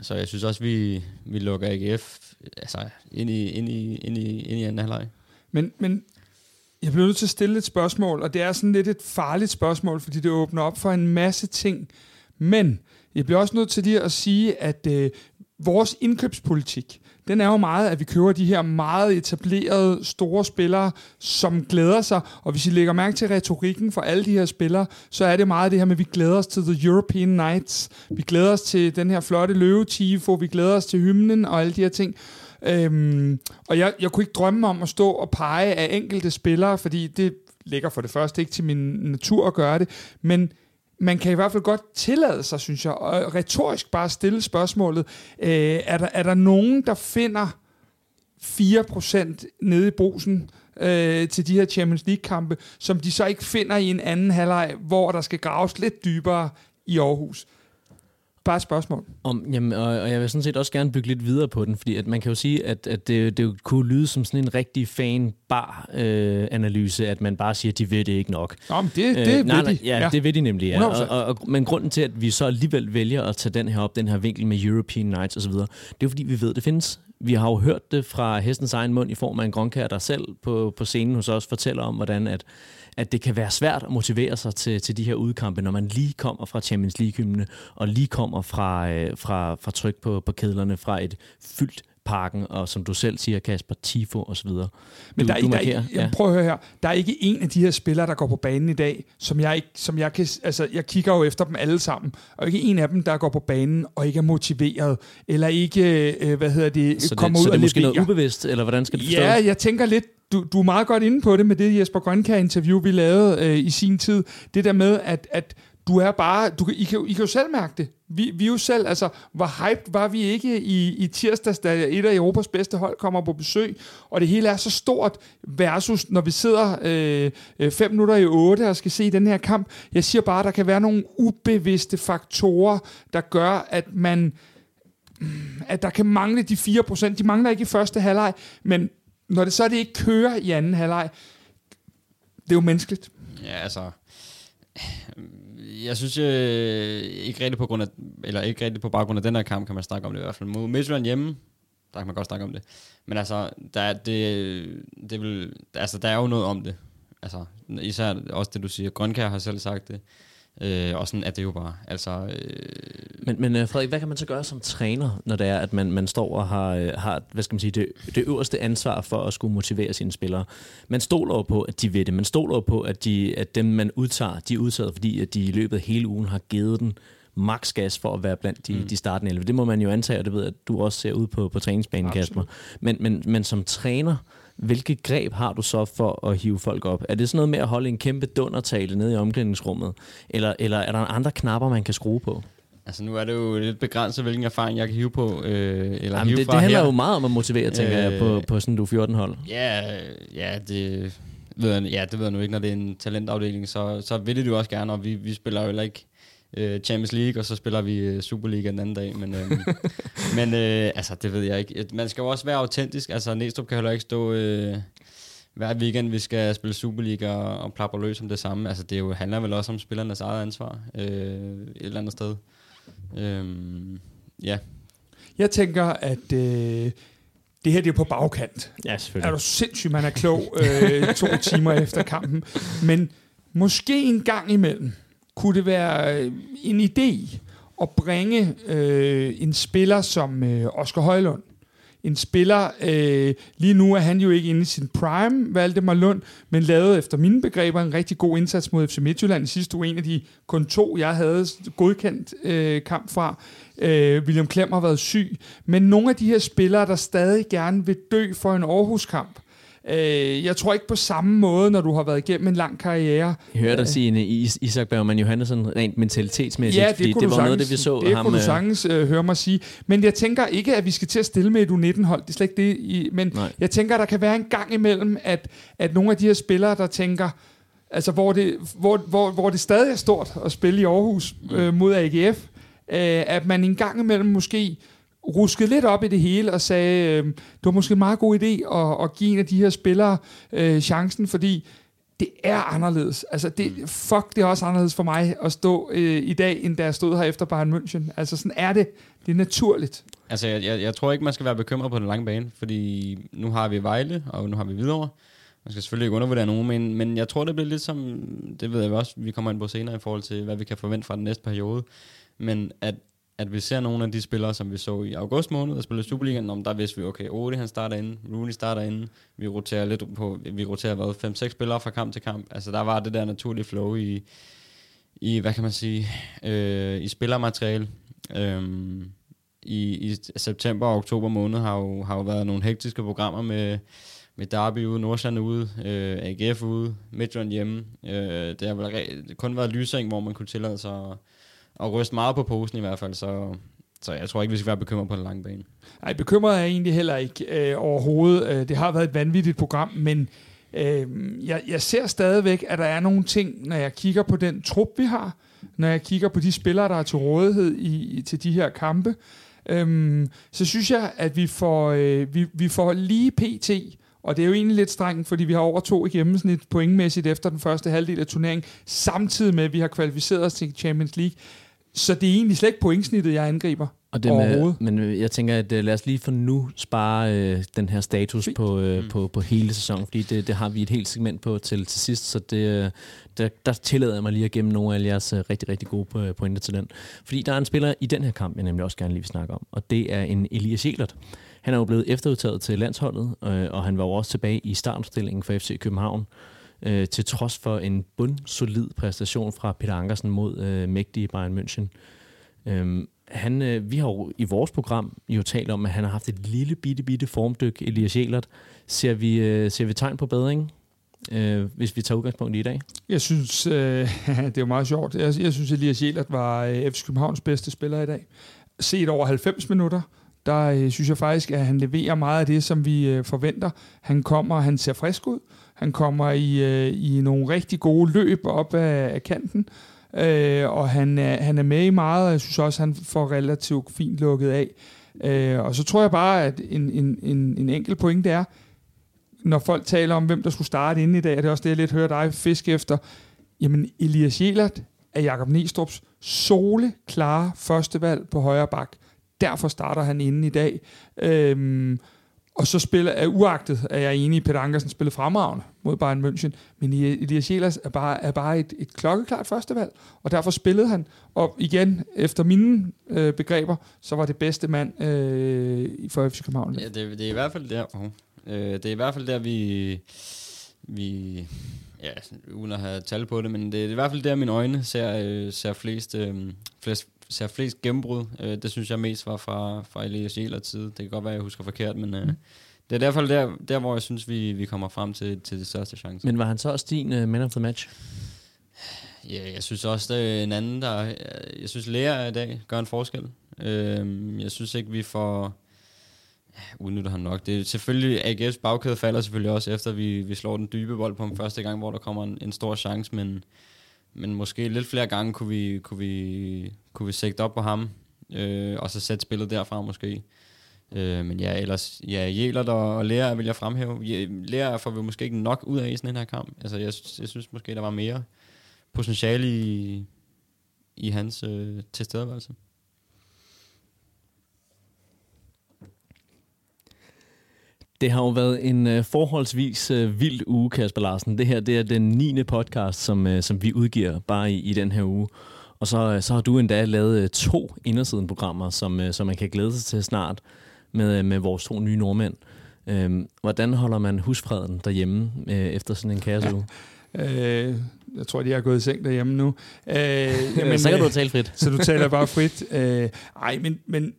så jeg synes også, vi, vi lukker AGF altså, ind, i, ind, i, ind, i, ind i anden halvleg. Men, men jeg bliver nødt til at stille et spørgsmål, og det er sådan lidt et farligt spørgsmål, fordi det åbner op for en masse ting. Men jeg bliver også nødt til lige at sige, at øh, vores indkøbspolitik, den er jo meget, at vi køber de her meget etablerede store spillere, som glæder sig. Og hvis I lægger mærke til retorikken for alle de her spillere, så er det meget det her med, at vi glæder os til The European Nights. Vi glæder os til den her flotte løvetifo, vi glæder os til hymnen og alle de her ting. Øhm, og jeg, jeg kunne ikke drømme om at stå og pege af enkelte spillere, fordi det ligger for det første ikke til min natur at gøre det, men man kan i hvert fald godt tillade sig, synes jeg, og retorisk bare stille spørgsmålet, øh, er, der, er der nogen, der finder 4% nede i brusen øh, til de her Champions League-kampe, som de så ikke finder i en anden halvleg, hvor der skal graves lidt dybere i Aarhus? Bare et spørgsmål. Om, jamen, og, og jeg vil sådan set også gerne bygge lidt videre på den, fordi at man kan jo sige, at, at det, det kunne lyde som sådan en rigtig fan-bar-analyse, øh, at man bare siger, at de ved det ikke nok. Nå, men det, det øh, nej, ved de. Ja, ja, det ved de nemlig, ja. Og, 100%. og, og, men grunden til, at vi så alligevel vælger at tage den her op, den her vinkel med European Nights osv., det er jo fordi, vi ved, at det findes. Vi har jo hørt det fra hestens egen mund i form af en grønkær, der selv på, på scenen hos os fortæller om, hvordan at at det kan være svært at motivere sig til, til de her udkampe, når man lige kommer fra Champions League-hymne, og lige kommer fra, øh, fra, fra tryk på, på kedlerne fra et fyldt parken, og som du selv siger, Kasper, Tifo osv. Men du, der, du der, markerer, der, ja. prøv at høre her. Der er ikke en af de her spillere, der går på banen i dag, som jeg ikke, som jeg kan, altså jeg kigger jo efter dem alle sammen, og ikke en af dem, der går på banen og ikke er motiveret, eller ikke, øh, hvad hedder det, så kommer det, ud så det er måske leverer. noget ubevidst, eller hvordan skal det forstås? Ja, jeg tænker lidt, du, du er meget godt inde på det med det Jesper Grønkær-interview, vi lavede øh, i sin tid. Det der med, at, at du er bare, du, I, kan, I kan jo selv mærke det. Vi, vi jo selv, altså, hvor hyped var vi ikke i, i tirsdags, da et af Europas bedste hold kommer på besøg, og det hele er så stort versus, når vi sidder øh, øh fem minutter i otte og skal se den her kamp. Jeg siger bare, at der kan være nogle ubevidste faktorer, der gør, at man at der kan mangle de 4%. De mangler ikke i første halvleg, men når det så er det ikke kører i anden halvleg, det er jo menneskeligt. Ja, altså... Jeg synes øh, ikke rigtigt på grund af, eller ikke rigtigt på baggrund af den her kamp, kan man snakke om det i hvert fald. Mod Midtjylland hjemme, der kan man godt snakke om det. Men altså, der, er, det, det vil, altså, der er jo noget om det. Altså, især også det, du siger. Grønkær har selv sagt det. Øh, og sådan er det jo bare. Altså, øh, men, men øh, Frederik, hvad kan man så gøre som træner, når det er, at man, man står og har, øh, har hvad skal man sige, det, det øverste ansvar for at skulle motivere sine spillere? Man stoler jo på, at de ved det. Man stoler jo på, at, de, at dem, man udtager, de er udtaget, fordi at de i løbet af hele ugen har givet den max gas for at være blandt de, Mm. de startende 11. Det må man jo antage, og det ved at du også ser ud på, på træningsbanen. Kasper. Men, men, men som træner, hvilke greb har du så for at hive folk op? Er det sådan noget med at holde en kæmpe dundertale nede i omklædningsrummet? Eller, eller er der andre knapper, man kan skrue på? Altså nu er det jo lidt begrænset, hvilken erfaring jeg kan hive på. Øh, eller Jamen, hive det, fra det handler her. jo meget om at motivere, tænker øh, jeg, på, Øh, på sådan du 14-hold. Ja, ja, det ved jeg, ja, det ved jeg nu ikke, når det er en talentafdeling, så, så vil det jo også gerne, og vi, vi spiller jo heller ikke øh, Champions League, og så spiller vi øh, Superliga den anden dag, men, øh, men øh, altså, det ved jeg ikke. Man skal jo også være autentisk, altså Næstrup kan heller ikke stå øh, hver weekend, vi skal spille Superliga og, og plapper løs om det samme. Altså, det jo, handler vel også om spillernes eget ansvar øh, et eller andet sted. Øh, ja, Jeg tænker, at øh, det her det er på bagkant. Ja, Er selvfølgelig. du sindssygt, man er klog øh, to timer efter kampen. Men måske en gang imellem kunne det være øh, en idé at bringe øh, en spiller som øh, Oscar Højlund. En spiller, øh, lige nu er han jo ikke inde i sin prime, Valdemar Lund, men lavede efter mine begreber en rigtig god indsats mod FC Midtjylland i sidste uge. En af de kun to, jeg havde godkendt øh, kamp fra. Øh, William Klem har været syg. Men nogle af de her spillere, der stadig gerne vil dø for en Aarhus-kamp, øh, jeg tror ikke på samme måde, når du har været igennem en lang karriere. Jeg hørte dig sige en Is- Isak Bergman Johannesson rent mentalitetsmæssigt, Ja, det fordi det var noget, sagtens, det vi så det ham... kunne du øh, sagtens øh, høre mig sige. Men jeg tænker ikke, at vi skal til at stille med et U19-hold. Det er slet ikke det. I, men Nej. jeg tænker, at der kan være en gang imellem, at, at nogle af de her spillere, der tænker, altså hvor det, hvor, hvor, hvor det stadig er stort at spille i Aarhus øh, mod AGF, øh, at man en gang imellem måske ruskede lidt op i det hele og sagde, øh, det var måske en meget god idé at, at give en af de her spillere øh, chancen, fordi det er anderledes. Altså, det, fuck, det er også anderledes for mig at stå øh, i dag, end da jeg stod her efter Bayern München. Altså, sådan er det. Det er naturligt. Altså, jeg, jeg, jeg tror ikke, man skal være bekymret på den lange bane, fordi nu har vi Vejle, og nu har vi Hvidovre. Man skal selvfølgelig ikke undervurdere nogen, men, men jeg tror, det bliver lidt som, det ved jeg også, vi kommer ind på senere i forhold til, hvad vi kan forvente fra den næste periode. Men at, at vi ser nogle af de spillere, som vi så i august måned, der spillede Superligaen, om der vidste vi, okay, Ole han starter inden, Rooney starter inden, vi roterer lidt på, vi roterer hvad, 5-6 spillere fra kamp til kamp. Altså der var det der naturlige flow i, i hvad kan man sige, øh, i spillermateriale. Øhm, i, i september og oktober måned har jo, har jo været nogle hektiske programmer med, med Derby ude, Nordsjælland ude, øh, AGF ude, Midtjylland hjemme. Øh, det har vel re- kun været lysing, hvor man kunne tillade sig at, at ryste meget på posen i hvert fald, så, så jeg tror ikke, vi skal være bekymret på den lange bane. Nej, bekymret er jeg egentlig heller ikke øh, overhovedet. Øh, det har været et vanvittigt program, men øh, jeg, jeg ser stadigvæk, at der er nogle ting, når jeg kigger på den trup, vi har, når jeg kigger på de spillere, der er til rådighed i, i, til de her kampe, øhm, så synes jeg, at vi får, øh, vi, vi får lige PT, og det er jo egentlig lidt strengt, fordi vi har over to i gennemsnit pointmæssigt efter den første halvdel af turneringen, samtidig med, at vi har kvalificeret os til Champions League. Så det er egentlig slet ikke pointsnittet, jeg angriber. Og det med, Overhovedet. men jeg tænker, at øh, lad os lige for nu spare øh, den her status Fint. på, øh, Mm. på, på hele sæsonen, fordi det, det har vi et helt segment på til, til sidst, så det, øh, der, der tillader jeg mig lige at gemme nogle af jeres øh, rigtig, rigtig gode pointer til den. Fordi der er en spiller i den her kamp, jeg nemlig også gerne lige vil snakke om, og det er en Elias Jelert. Han er jo blevet efterudtaget til landsholdet, øh, og han var jo også tilbage i startopstillingen for FC København, øh, Øh, til trods for en bundsolid præstation fra Peter Ankersen mod øh, mægtige Bayern München. Øhm, han, øh, vi har jo i vores program jo talt om, at han har haft et lille bitte, bitte formdyk, Elias Jelert. Ser vi, øh, ser vi tegn på bedring, øh, hvis vi tager udgangspunkt i i dag? Jeg synes, øh, det er jo meget sjovt. Jeg, jeg synes, Elias Jelert var øh, FC Københavns bedste spiller i dag. Set over 90 minutter, der øh, synes jeg faktisk, at han leverer meget af det, som vi øh, forventer. Han kommer, han ser frisk ud. Han kommer i, øh, i nogle rigtig gode løb op af, af kanten. Øh, og han er, han er med i meget, og jeg synes også, han får relativt fint lukket af. Øh, og så tror jeg bare, at en, en, en, en enkelt pointe er, når folk taler om, hvem der skulle starte ind i dag, og det er også det, jeg lidt hører dig fiske efter, jamen Elias Jelert er Jakob Nestrup's sole klare førstevalg på højre bak. Derfor starter han inden i dag. Øhm, og så spiller, er uagtet, at jeg er enig i, Peter Ankersen spillede fremragende mod Bayern München, men Elias Jelert er bare, er bare et, et klokkeklart førstevalg, og derfor spillede han. Og igen, efter mine øh, begreber, så var det bedste mand øh, for FC København. Ja, det, det er i hvert fald der, oh, øh, det er i hvert fald der, vi, vi ja, uden at have tal på det, men det er i hvert fald der, mine øjne ser, øh, ser flest, øh, flest, ser flest gennembrud. Øh, det synes jeg mest var fra, fra Elias Jelers side. Det kan godt være, jeg husker forkert, men øh, det er derfor der, der, hvor jeg synes, vi, vi kommer frem til, til det største chance. Men var han så også din uh, man of the match? Ja, jeg synes også, det er en anden, der... Jeg synes, Lea i dag gør en forskel. Øh, jeg synes ikke, vi får... Udnytter han nok. Det er selvfølgelig, AGF's bagkæde falder selvfølgelig også, efter vi, vi slår den dybe bold på ham første gang, hvor der kommer en, en stor chance, men, men måske lidt flere gange kunne vi, kunne vi, kunne vi sigte op på ham, øh, og så sætte spillet derfra måske. Øh, men ja, ellers, ja, Jælert og, og Lea vil jeg fremhæve. Lea får vi måske ikke nok ud af i sådan en her kamp. Altså, jeg, jeg synes måske, der var mere potentiale i, i hans øh, tilstedeværelse. Det har jo været en øh, forholdsvis øh, vild uge, Kasper Larsen. Det her det er den 9. podcast, som, øh, som vi udgiver bare i, i den her uge. Og så, øh, så har du endda lavet øh, to indersiden-programmer, som, øh, som man kan glæde sig til snart med, øh, med vores to nye nordmænd. Øh, hvordan holder man husfreden derhjemme øh, efter sådan en kaosuge? Øh, jeg tror, de er gået i seng derhjemme nu. Øh, men så kan du tale frit. så du taler bare frit. Øh, ej, men, men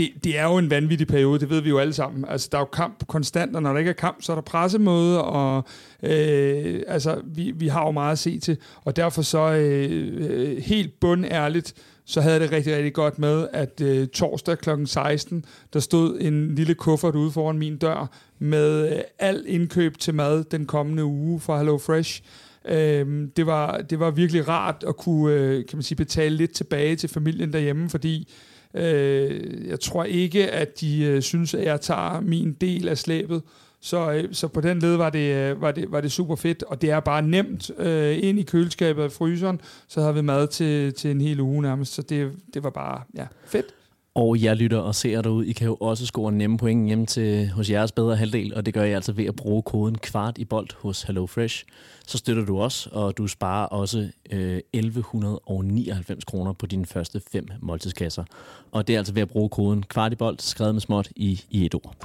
det, det er jo en vanvittig periode, det ved vi jo alle sammen. Altså, der er jo kamp konstant, og når der ikke er kamp, så er der pressemøde, og øh, altså, vi, vi har jo meget at se til, og derfor så øh, øh helt bundærligt, så havde jeg det rigtig, rigtig godt med, at øh, torsdag kl. 16, der stod en lille kuffert ude foran min dør med øh, al indkøb til mad den kommende uge fra Hello Fresh. Øh, det, var, det var virkelig rart at kunne øh, kan man sige, betale lidt tilbage til familien derhjemme, fordi Øh, jeg tror ikke, at de øh, synes, at jeg tager min del af slæbet. Så, øh, så på den led var det, øh, var, det, var det super fedt, og det er bare nemt øh, ind i køleskabet og fryseren, så har vi mad til, til en hel uge nærmest, så det, det var bare ja, fedt. Og jeg lytter og ser derude, I kan jo også score nemme point hjem til hos jeres bedre halvdel, og det gør jeg altså ved at bruge koden kvart i bold hos HelloFresh. Så støtter du os, og du sparer også øh, 1199 kroner på dine første fem måltidskasser. Og det er altså ved at bruge koden kvartibolt skrevet med småt i, i et ord.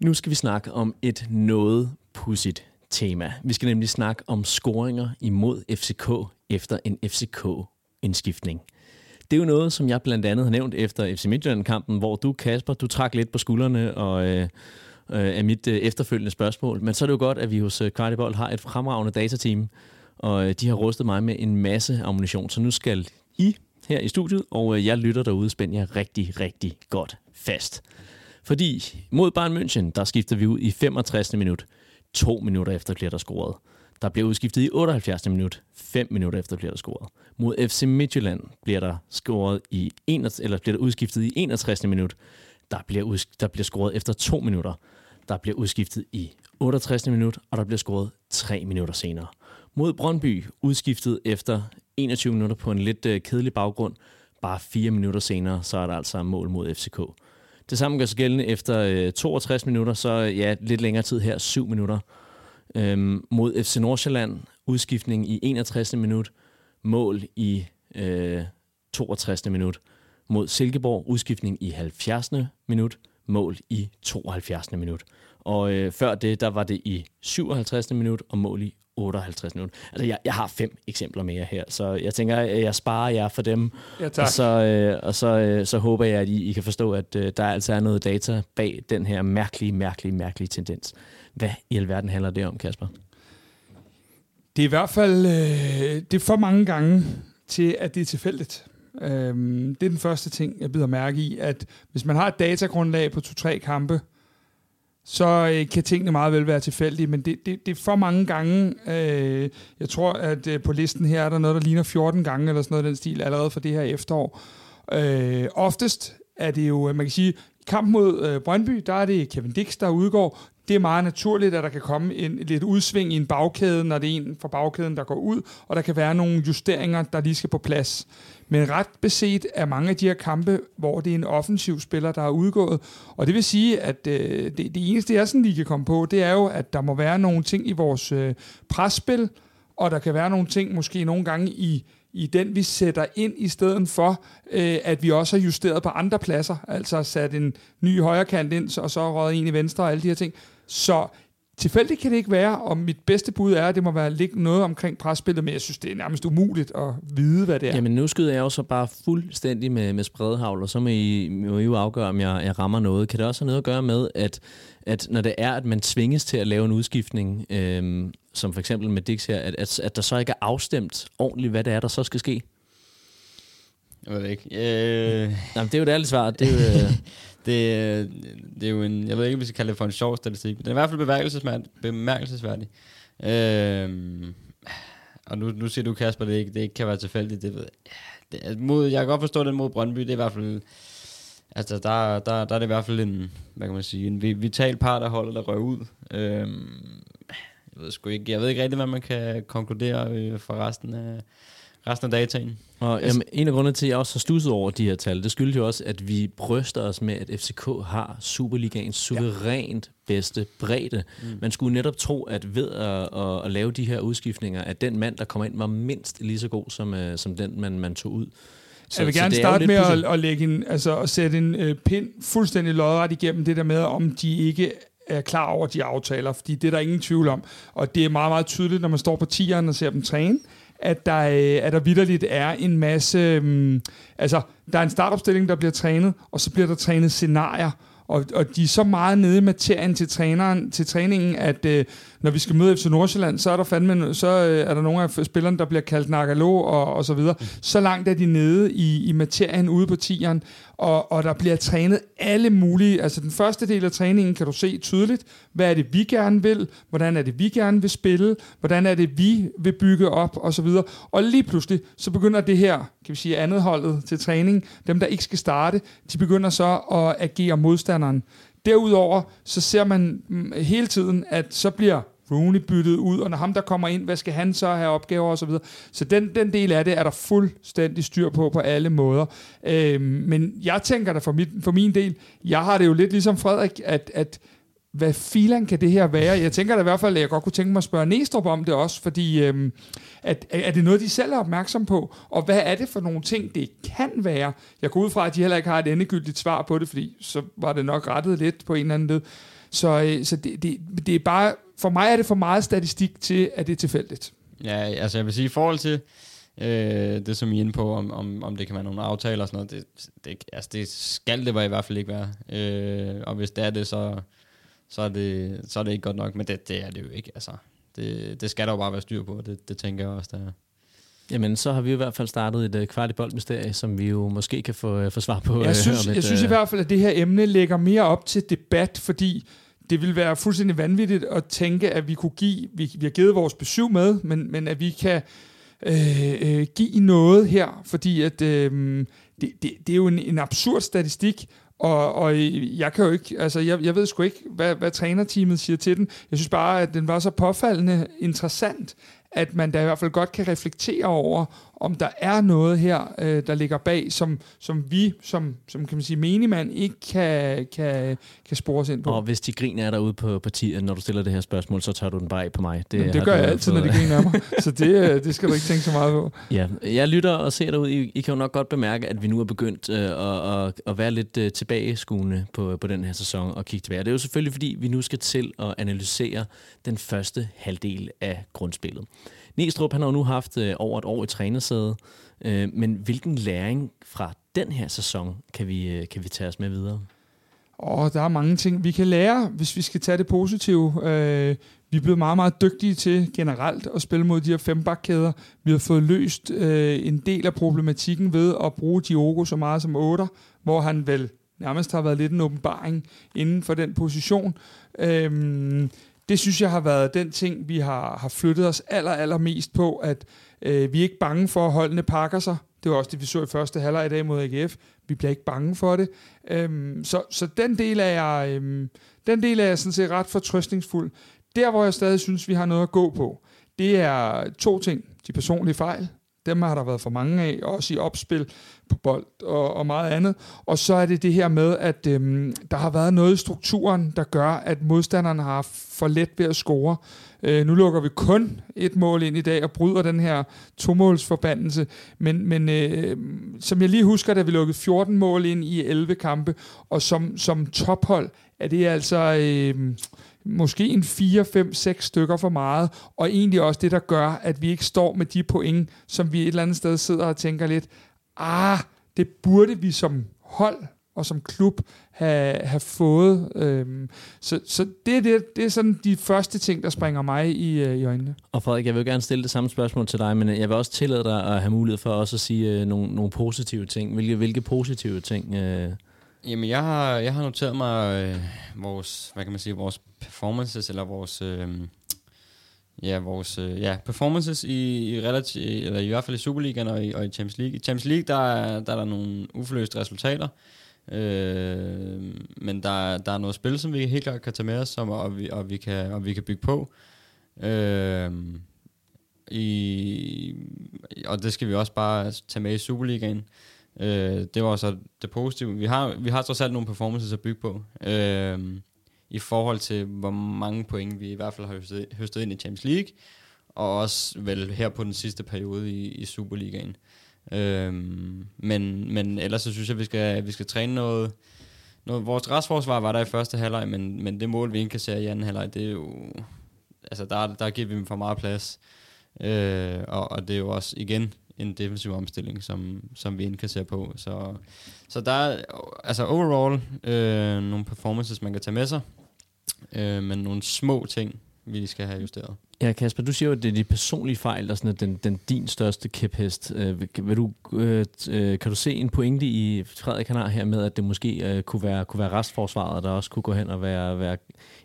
Nu skal vi snakke om et noget pudsigt tema. Vi skal nemlig snakke om scoringer imod FCK efter en FCK-indskiftning. Det er jo noget, som jeg blandt andet har nævnt efter FC Midtjylland-kampen, hvor du, Kasper, du trak lidt på skuldrene og øh, øh, af mit øh, efterfølgende spørgsmål. Men så er det jo godt, at vi hos øh, Kvartibold har et fremragende datateam, og øh, de har rustet mig med en masse ammunition. Så nu skal I her i studiet, og øh, jeg lytter derude, spænder jer rigtig, rigtig godt fast. Fordi mod Bayern München, der skifter vi ud i 65. minut – To minutter efter bliver der scoret. Der bliver udskiftet i 78. minut. 5 minutter efter bliver der scoret. Mod FC Midtjylland bliver der scoret i en, eller bliver der udskiftet i 61. minut. Der bliver, udsk- der bliver scoret efter 2 minutter. Der bliver udskiftet i 68. minut, og der bliver scoret 3 minutter senere. Mod Brøndby udskiftet efter 21 minutter på en lidt øh, kedelig baggrund. Bare 4 minutter senere, så er der altså mål mod FCK. Det samme gør sig gældende efter øh, 62 minutter, så øh, ja, lidt længere tid her, 7 minutter. Øhm, mod FC Nordsjælland, udskiftning i 61. minut, mål i øh, 62. minut. Mod Silkeborg, udskiftning i 70. minut, mål i 72. minut. Og øh, før det, der var det i 57. minut, og mål i 58 minutter. Altså, jeg, jeg har fem eksempler mere her, så jeg tænker, at jeg sparer jer for dem. Ja, tak. Og, så, øh, og så, øh, så håber jeg, at I, I kan forstå, at øh, der altså er noget data bag den her mærkelige, mærkelige, mærkelige tendens. Hvad i alverden handler det om, Kasper? Det er i hvert fald øh, det er for mange gange til, at det er tilfældigt. Øhm, det er den første ting, jeg bider mærke i, at hvis man har et datagrundlag på to-tre kampe, så øh, kan tingene meget vel være tilfældige, men det, det, det er for mange gange. Øh, jeg tror, at øh, på listen her er der noget, der ligner 14 gange, eller sådan noget den stil, allerede for det her efterår. Øh, oftest er det jo, øh, man kan sige, kamp mod øh, Brøndby, der er det Kevin Dix, der udgår. Det er meget naturligt, at der kan komme en lidt udsving i en bagkæde, når det er en fra bagkæden, der går ud, og der kan være nogle justeringer, der lige skal på plads. Men ret beset er mange af de her kampe, hvor det er en offensiv spiller, der er udgået. Og det vil sige, at øh, det, det eneste, jeg sådan lige kan komme på, det er jo, at der må være nogle ting i vores øh, presspil, og der kan være nogle ting måske nogle gange i, i den, vi sætter ind, i stedet for, øh, at vi også har justeret på andre pladser, altså sat en ny højrekant ind, og så røget en i venstre og alle de her ting. Så tilfældigt kan det ikke være, og mit bedste bud er, at det må være ligge noget omkring presspillet, men jeg synes, det er nærmest umuligt at vide, hvad det er. Jamen nu skyder jeg jo så bare fuldstændig med, med spredhavl, og så må I, må I jo afgøre, om jeg, jeg rammer noget. Kan det også have noget at gøre med, at, at når det er, at man tvinges til at lave en udskiftning, øhm, som for eksempel med Dix her, at, at, at der så ikke er afstemt ordentligt, hvad det er, der så skal ske? Jeg ved det ikke. Øh... Jamen, det er jo det ærligt svar. Det er jo, øh, det, det er jo en, jeg ved ikke, om vi skal kalde det for en sjov statistik, men den er i hvert fald bemærkelsesværdig. bemærkelsesværdig. Øhm, og nu, nu siger du, Kasper, det ikke, det ikke kan være tilfældigt. Det ved jeg. Det mod, jeg kan godt forstå den mod Brøndby. Det er i hvert fald... Altså, der, der, der er det i hvert fald en, hvad kan man sige, en vital par, der holder der rører ud. Øhm, jeg ved sgu ikke, jeg ved ikke rigtig, hvad man kan konkludere øh, for resten af, resten af dataen. Og jamen, en af grundene til, at jeg også har stusset over de her tal, det skyldes jo også, at vi bryster os med, at FCK har Superligaens suverænt ja. bedste bredde. Mm. Man skulle netop tro, at ved at, at, at lave de her udskiftninger, at den mand, der kommer ind, var mindst lige så god som, uh, som den, man, man tog ud. Så, jeg vil gerne starte med at, at, lægge en, altså, at sætte en uh, pind fuldstændig lodret igennem det der med, om de ikke er klar over de aftaler, fordi det er der ingen tvivl om. Og det er meget, meget tydeligt, når man står på tieren og ser dem træne, at der, øh, at der vidderligt er en masse... Øhm, altså, der er en startopstilling, der bliver trænet, og så bliver der trænet scenarier, og, og de er så meget nede i materien til, træneren, til træningen, at øh, når vi skal møde FC Nordsjælland, så er der fandme, så øh, er der nogle af spillerne, der bliver kaldt nakalo og, og så videre. Mm. Så langt er de nede i, i materien ude på tieren, og, og der bliver trænet alle mulige, altså den første del af træningen kan du se tydeligt, hvad er det, vi gerne vil, hvordan er det, vi gerne vil spille, hvordan er det, vi vil bygge op, og så videre. Og lige pludselig, så begynder det her, kan vi sige, andet holdet til træning, dem der ikke skal starte, de begynder så at agere modstanderen. Derudover, så ser man mm, hele tiden, at så bliver Rooney byttet ud, og når ham der kommer ind, hvad skal han så have opgaver osv. Så, så den, den del af det er der fuldstændig styr på på alle måder. Øhm, men jeg tænker da for, mit, for min del, jeg har det jo lidt ligesom Frederik, at, at hvad filan kan det her være? Jeg tænker da i hvert fald, at jeg godt kunne tænke mig at spørge Næstrup om det også, fordi øhm, at, er det noget, de selv er opmærksom på? Og hvad er det for nogle ting, det kan være? Jeg går ud fra, at de heller ikke har et endegyldigt svar på det, fordi så var det nok rettet lidt på en eller anden led. Så, øh, så det, det, det er bare, for mig er det for meget statistik til, at det er tilfældigt. Ja, altså jeg vil sige, i forhold til øh, det, som I er inde på, om, om, om det kan være nogle aftaler og sådan noget, det, det, altså det skal det i hvert fald ikke være. Øh, og hvis det er det, så, så, er det, så er det ikke godt nok, men det, det er det jo ikke. Altså, det, det skal der jo bare være styr på, det, det tænker jeg også, der Jamen, så har vi i hvert fald startet et uh, kvart i boldmysterie, som vi jo måske kan få, uh, få svar på. Jeg synes, uh, et, jeg synes i hvert fald, at det her emne lægger mere op til debat, fordi det vil være fuldstændig vanvittigt at tænke, at vi kunne give, vi, vi har givet vores besøg med, men, men at vi kan øh, øh, give noget her, fordi at øh, det, det, det er jo en, en absurd statistik, og, og jeg kan jo ikke, altså jeg, jeg ved sgu ikke, hvad, hvad trænerteamet siger til den. Jeg synes bare, at den var så påfaldende interessant, at man da i hvert fald godt kan reflektere over, om der er noget her, øh, der ligger bag, som, som vi som, som kan man sige, menigmand ikke kan, kan, kan spore os ind på. Og hvis de griner er derude på partiet, når du stiller det her spørgsmål, så tager du den bare af på mig. Det, Jamen, det gør jeg altid, fået. når de griner af mig. Så det, øh, det skal du ikke tænke så meget på. Ja, jeg lytter og ser derude. I, I kan jo nok godt bemærke, at vi nu er begyndt øh, at, at, at være lidt øh, tilbageskuende på, på den her sæson og kigge tilbage. Det er jo selvfølgelig, fordi vi nu skal til at analysere den første halvdel af grundspillet. Næstrup han har jo nu haft øh, over et år i trænersædet, øh, men hvilken læring fra den her sæson kan vi, øh, kan vi tage os med videre? Og der er mange ting, vi kan lære, hvis vi skal tage det positive. Øh, vi er blevet meget, meget dygtige til generelt at spille mod de her fembakkæder. Vi har fået løst øh, en del af problematikken ved at bruge Diogo så meget som 8, hvor han vel nærmest har været lidt en åbenbaring inden for den position. Øh, det synes jeg har været den ting, vi har, har flyttet os aller, aller mest på, at øh, vi er ikke bange for, at holdene pakker sig. Det var også det, vi så i første halvleg i dag mod AGF. Vi bliver ikke bange for det. Øhm, så, så den del er jeg, øhm, den del er jeg sådan set ret fortrøstningsfuld. Der, hvor jeg stadig synes, vi har noget at gå på, det er to ting. De personlige fejl. Dem har der været for mange af, også i opspil på bold og, og meget andet. Og så er det det her med, at øhm, der har været noget i strukturen, der gør, at modstanderne har for let ved at score. Øh, nu lukker vi kun et mål ind i dag og bryder den her tomålsforbandelse. Men, men øh, som jeg lige husker, da vi lukkede 14 mål ind i 11 kampe, og som, som tophold er det altså... Øh, måske en 4, 5, 6 stykker for meget, og egentlig også det, der gør, at vi ikke står med de point, som vi et eller andet sted sidder og tænker lidt, ah, det burde vi som hold og som klub have, have fået. Øhm, så så det, det, det er sådan de første ting, der springer mig i, øh, i øjnene. Og Frederik, jeg vil gerne stille det samme spørgsmål til dig, men jeg vil også tillade dig at have mulighed for også at sige øh, nogle, nogle positive ting. Hvilke, hvilke positive ting? Øh? Jamen, jeg har, jeg har noteret mig øh, vores, hvad kan man sige, vores performances, eller vores, øh, ja, vores øh, ja, performances i, i, relativ, eller i hvert fald i Superligaen og i, og i Champions League. I Champions League, der er der, er der nogle uforløste resultater, øh, men der, der er noget spil, som vi helt klart kan tage med os, som, og, vi, og, vi kan, og vi kan bygge på. Øh, i, og det skal vi også bare tage med i Superligaen. Øh, det var så det positive. Vi har, vi har trods alt nogle performances at bygge på. Øh, I forhold til, hvor mange point vi i hvert fald har høstet, høstet ind i Champions League. Og også vel her på den sidste periode i, i Superligaen. Øh, men, men ellers så synes jeg, at vi skal, vi skal træne noget... noget vores restforsvar var der i første halvleg, men, men det mål, vi indkasserer i anden halvleg, det er jo... Altså, der, der giver vi dem for meget plads. Øh, og, og det er jo også, igen, en defensiv omstilling, som, som vi indkasserer på. Så, så der er altså overall øh, nogle performances, man kan tage med sig, øh, men nogle små ting, vi skal have justeret. Ja, Kasper, du siger jo, at det er de personlige fejl, der sådan er den, den din største kæphest. Øh, vil du, øh, øh, kan du se en pointe i Frederik Kanar her med, at det måske øh, kunne, være, kunne være restforsvaret, der også kunne gå hen og være, være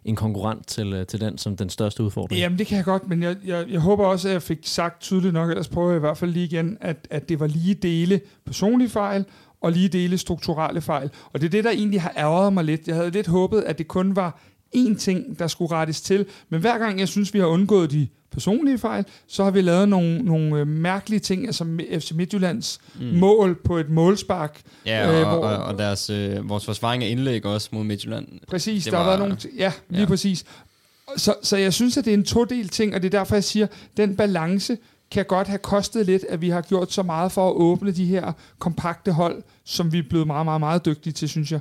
en konkurrent til, øh, til den som den største udfordring? Jamen, det kan jeg godt, men jeg, jeg, jeg håber også, at jeg fik sagt tydeligt nok, ellers prøver jeg i hvert fald lige igen, at, at det var lige dele personlige fejl, og lige dele strukturelle fejl. Og det er det, der egentlig har ærget mig lidt. Jeg havde lidt håbet, at det kun var én ting, der skulle rettes til. Men hver gang jeg synes, vi har undgået de personlige fejl, så har vi lavet nogle, nogle øh, mærkelige ting, altså FC Midtjyllands mm. mål på et målspark. Ja, og, øh, hvor, og, og deres, øh, vores forsvaring af indlæg også mod Midtjylland. Præcis, der var, har været nogle... Ja, lige ja. præcis. Så, så jeg synes, at det er en todel ting, og det er derfor, jeg siger, den balance kan godt have kostet lidt, at vi har gjort så meget for at åbne de her kompakte hold, som vi er blevet meget, meget, meget dygtige til, synes jeg,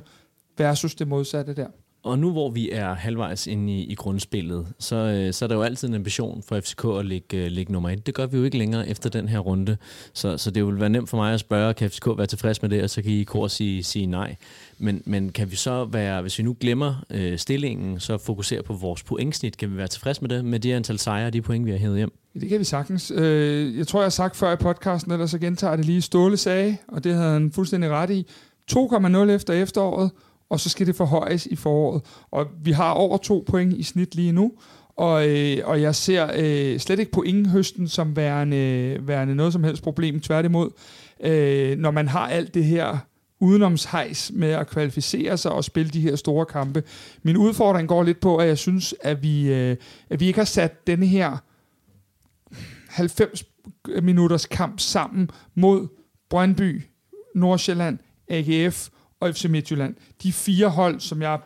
versus det modsatte der. Og nu hvor vi er halvvejs inde i, i grundspillet, så, øh, så er der jo altid en ambition for FCK at ligge, øh, ligge nummer et. Det gør vi jo ikke længere efter den her runde. Så, så det vil være nemt for mig at spørge, kan FCK være tilfreds med det, og så kan I i kor sige, sige nej. Men, men kan vi så være, hvis vi nu glemmer øh, stillingen, så fokusere på vores pointsnit, kan vi være tilfreds med det, med det antal sejre og de point, vi har hævet hjem? Det kan vi sagtens. Øh, jeg tror, jeg har sagt før i podcasten, eller så gentager det lige Ståle sagde, og det havde han fuldstændig ret i. 2,0 efter efteråret, og så skal det forhøjes i foråret. Og vi har over to point i snit lige nu, og, øh, og jeg ser øh, slet ikke pointhøsten som værende, værende noget som helst problem. Tværtimod, øh, når man har alt det her udenomshejs med at kvalificere sig og spille de her store kampe. Min udfordring går lidt på, at jeg synes, at vi, øh, at vi ikke har sat denne her 90 minutters kamp sammen mod Brøndby, Nordsjælland, AGF og FC Midtjylland. De fire hold, som jeg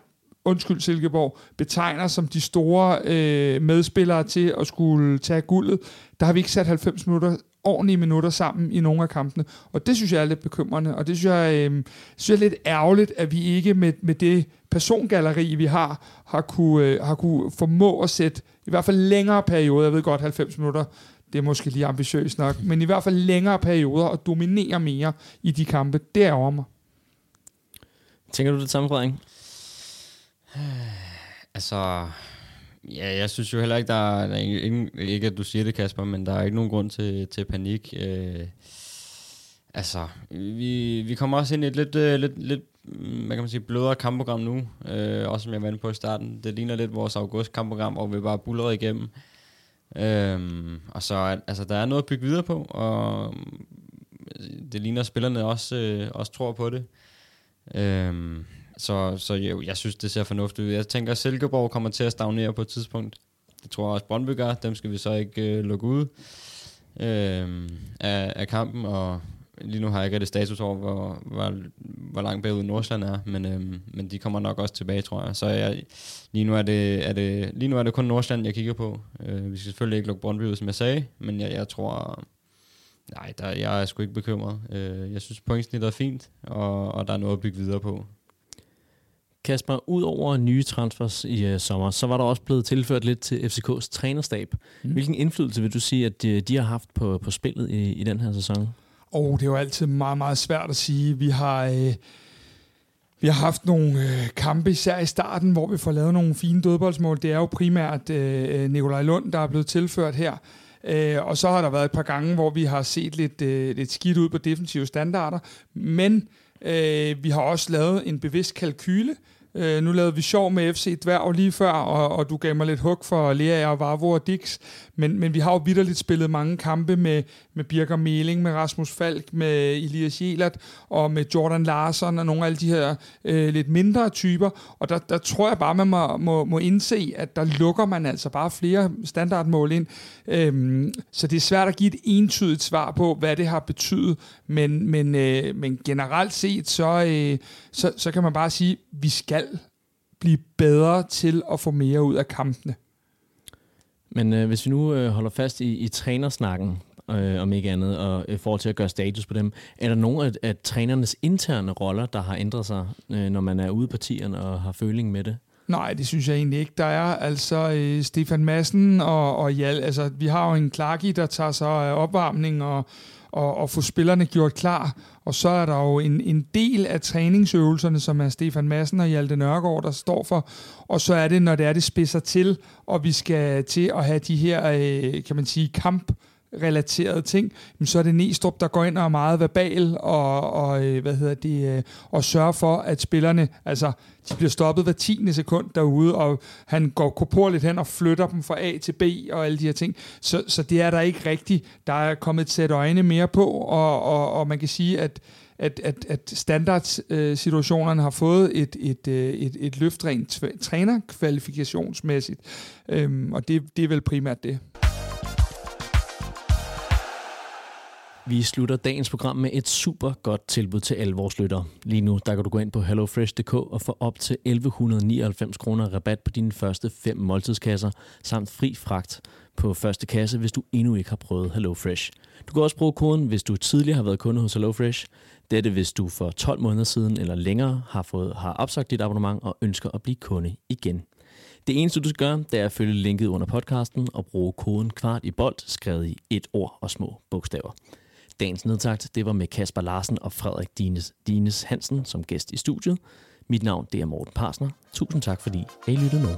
undskyld Silkeborg, betegner som de store øh, medspillere til at skulle tage guldet, der har vi ikke sat 90 minutter ordentlige minutter sammen i nogle af kampene. Og det synes jeg er lidt bekymrende, og det synes jeg, øh, synes jeg er lidt ærgerligt, at vi ikke med, med det persongalleri, vi har, har kunne, øh, har kunne formå at sætte i hvert fald længere perioder, jeg ved godt 90 minutter, det er måske lige ambitiøst nok, men i hvert fald længere perioder og dominere mere i de kampe, det er over mig. Tænker du det samme, Frederik? Altså, ja, jeg synes jo heller ikke, der er, der er ingen, ikke at du siger det, Kasper, men der er ikke nogen grund til, til panik. Øh, altså, vi, vi kommer også ind i et lidt, øh, lidt, lidt hvad kan man sige, blødere kampprogram nu, øh, også som jeg var inde på i starten. Det ligner lidt vores august kampprogram, hvor vi bare bullerede igennem. Øhm, og så, altså, der er noget at bygge videre på, og det ligner, at spillerne også, øh, også tror på det. Øhm, så så jo, jeg synes, det ser fornuftigt ud. Jeg tænker, at Silkeborg kommer til at stagnere på et tidspunkt. Det tror jeg også, Brøndby gør. Dem skal vi så ikke øh, lukke ud øh, af, af kampen. Og lige nu har jeg ikke det status over, hvor, hvor, hvor langt bagud Nordsjælland er. Men, øh, men de kommer nok også tilbage, tror jeg. Så jeg, lige, nu er det, er det, lige nu er det kun Nordsjælland, jeg kigger på. Øh, vi skal selvfølgelig ikke lukke Brøndby ud, som jeg sagde. Men jeg, jeg tror... Nej, der, jeg er sgu ikke bekymret. Øh, jeg synes, pointsnittet er fint, og, og der er noget at bygge videre på. Kasper, ud over nye transfers i uh, sommer, så var der også blevet tilført lidt til FCK's trænerstab. Mm. Hvilken indflydelse vil du sige, at de, de har haft på, på spillet i, i den her sæson? Og oh, det er jo altid meget, meget svært at sige. Vi har... Øh vi har haft nogle øh, kampe, især i starten, hvor vi får lavet nogle fine dødboldsmål. Det er jo primært øh, Nikolaj Lund, der er blevet tilført her. Øh, og så har der været et par gange, hvor vi har set lidt, øh, lidt skidt ud på defensive standarder. Men øh, vi har også lavet en bevidst kalkyle, Øh, nu lavede vi sjov med FC Dværg lige før, og, og du gav mig lidt hug for Lea og Vavro og Dix. Men, men vi har jo vidderligt spillet mange kampe med, med Birger Meling, med Rasmus Falk, med Elias Jelert og med Jordan Larsen og nogle af alle de her øh, lidt mindre typer. Og der, der tror jeg bare, man må, må, må indse, at der lukker man altså bare flere standardmål ind. Øhm, så det er svært at give et entydigt svar på, hvad det har betydet. Men, men, øh, men generelt set, så, øh, så, så kan man bare sige, at vi skal blive bedre til at få mere ud af kampene. Men øh, hvis vi nu øh, holder fast i, i trænersnakken, øh, om ikke andet, og i forhold til at gøre status på dem, er der nogle af, af trænernes interne roller, der har ændret sig, øh, når man er ude på tieren og har føling med det? Nej, det synes jeg egentlig ikke. Der er altså øh, Stefan Madsen og, og Jal. Altså, vi har jo en Clarky, der tager sig af opvarmning og, og, og få spillerne gjort klar. Og så er der jo en, en del af træningsøvelserne, som er Stefan Madsen og Hjalte Nørgaard, der står for. Og så er det, når det er, det spidser til, og vi skal til at have de her, øh, kan man sige, kamp relaterede ting, så er det Næstrup, der går ind og er meget verbal og, og øh, hvad hedder det, øh, og sørger for, at spillerne, altså, de bliver stoppet hver tiende sekund derude, og han går korporligt hen og flytter dem fra A til B og alle de her ting. Så, så det er der ikke rigtigt. Der er kommet et sæt øjne mere på, og, og, og man kan sige, at at, at, at standardsituationerne øh, har fået et, et, øh, et, et løft rent trænerkvalifikationsmæssigt. Øhm, og det, det er vel primært det. Vi slutter dagens program med et super godt tilbud til alle vores lyttere. Lige nu der kan du gå ind på hellofresh.dk og få op til 1199 kroner rabat på dine første fem måltidskasser, samt fri fragt på første kasse, hvis du endnu ikke har prøvet HelloFresh. Du kan også bruge koden, hvis du tidligere har været kunde hos HelloFresh. Dette hvis du for 12 måneder siden eller længere har, fået, har opsagt dit abonnement og ønsker at blive kunde igen. Det eneste, du skal gøre, det er at følge linket under podcasten og bruge koden kvart i bold, skrevet i et ord og små bogstaver. Dagens nedtagt, det var med Kasper Larsen og Frederik Dines, Dines Hansen som gæst i studiet. Mit navn det er Morten Parsner. Tusind tak, fordi I lyttede med.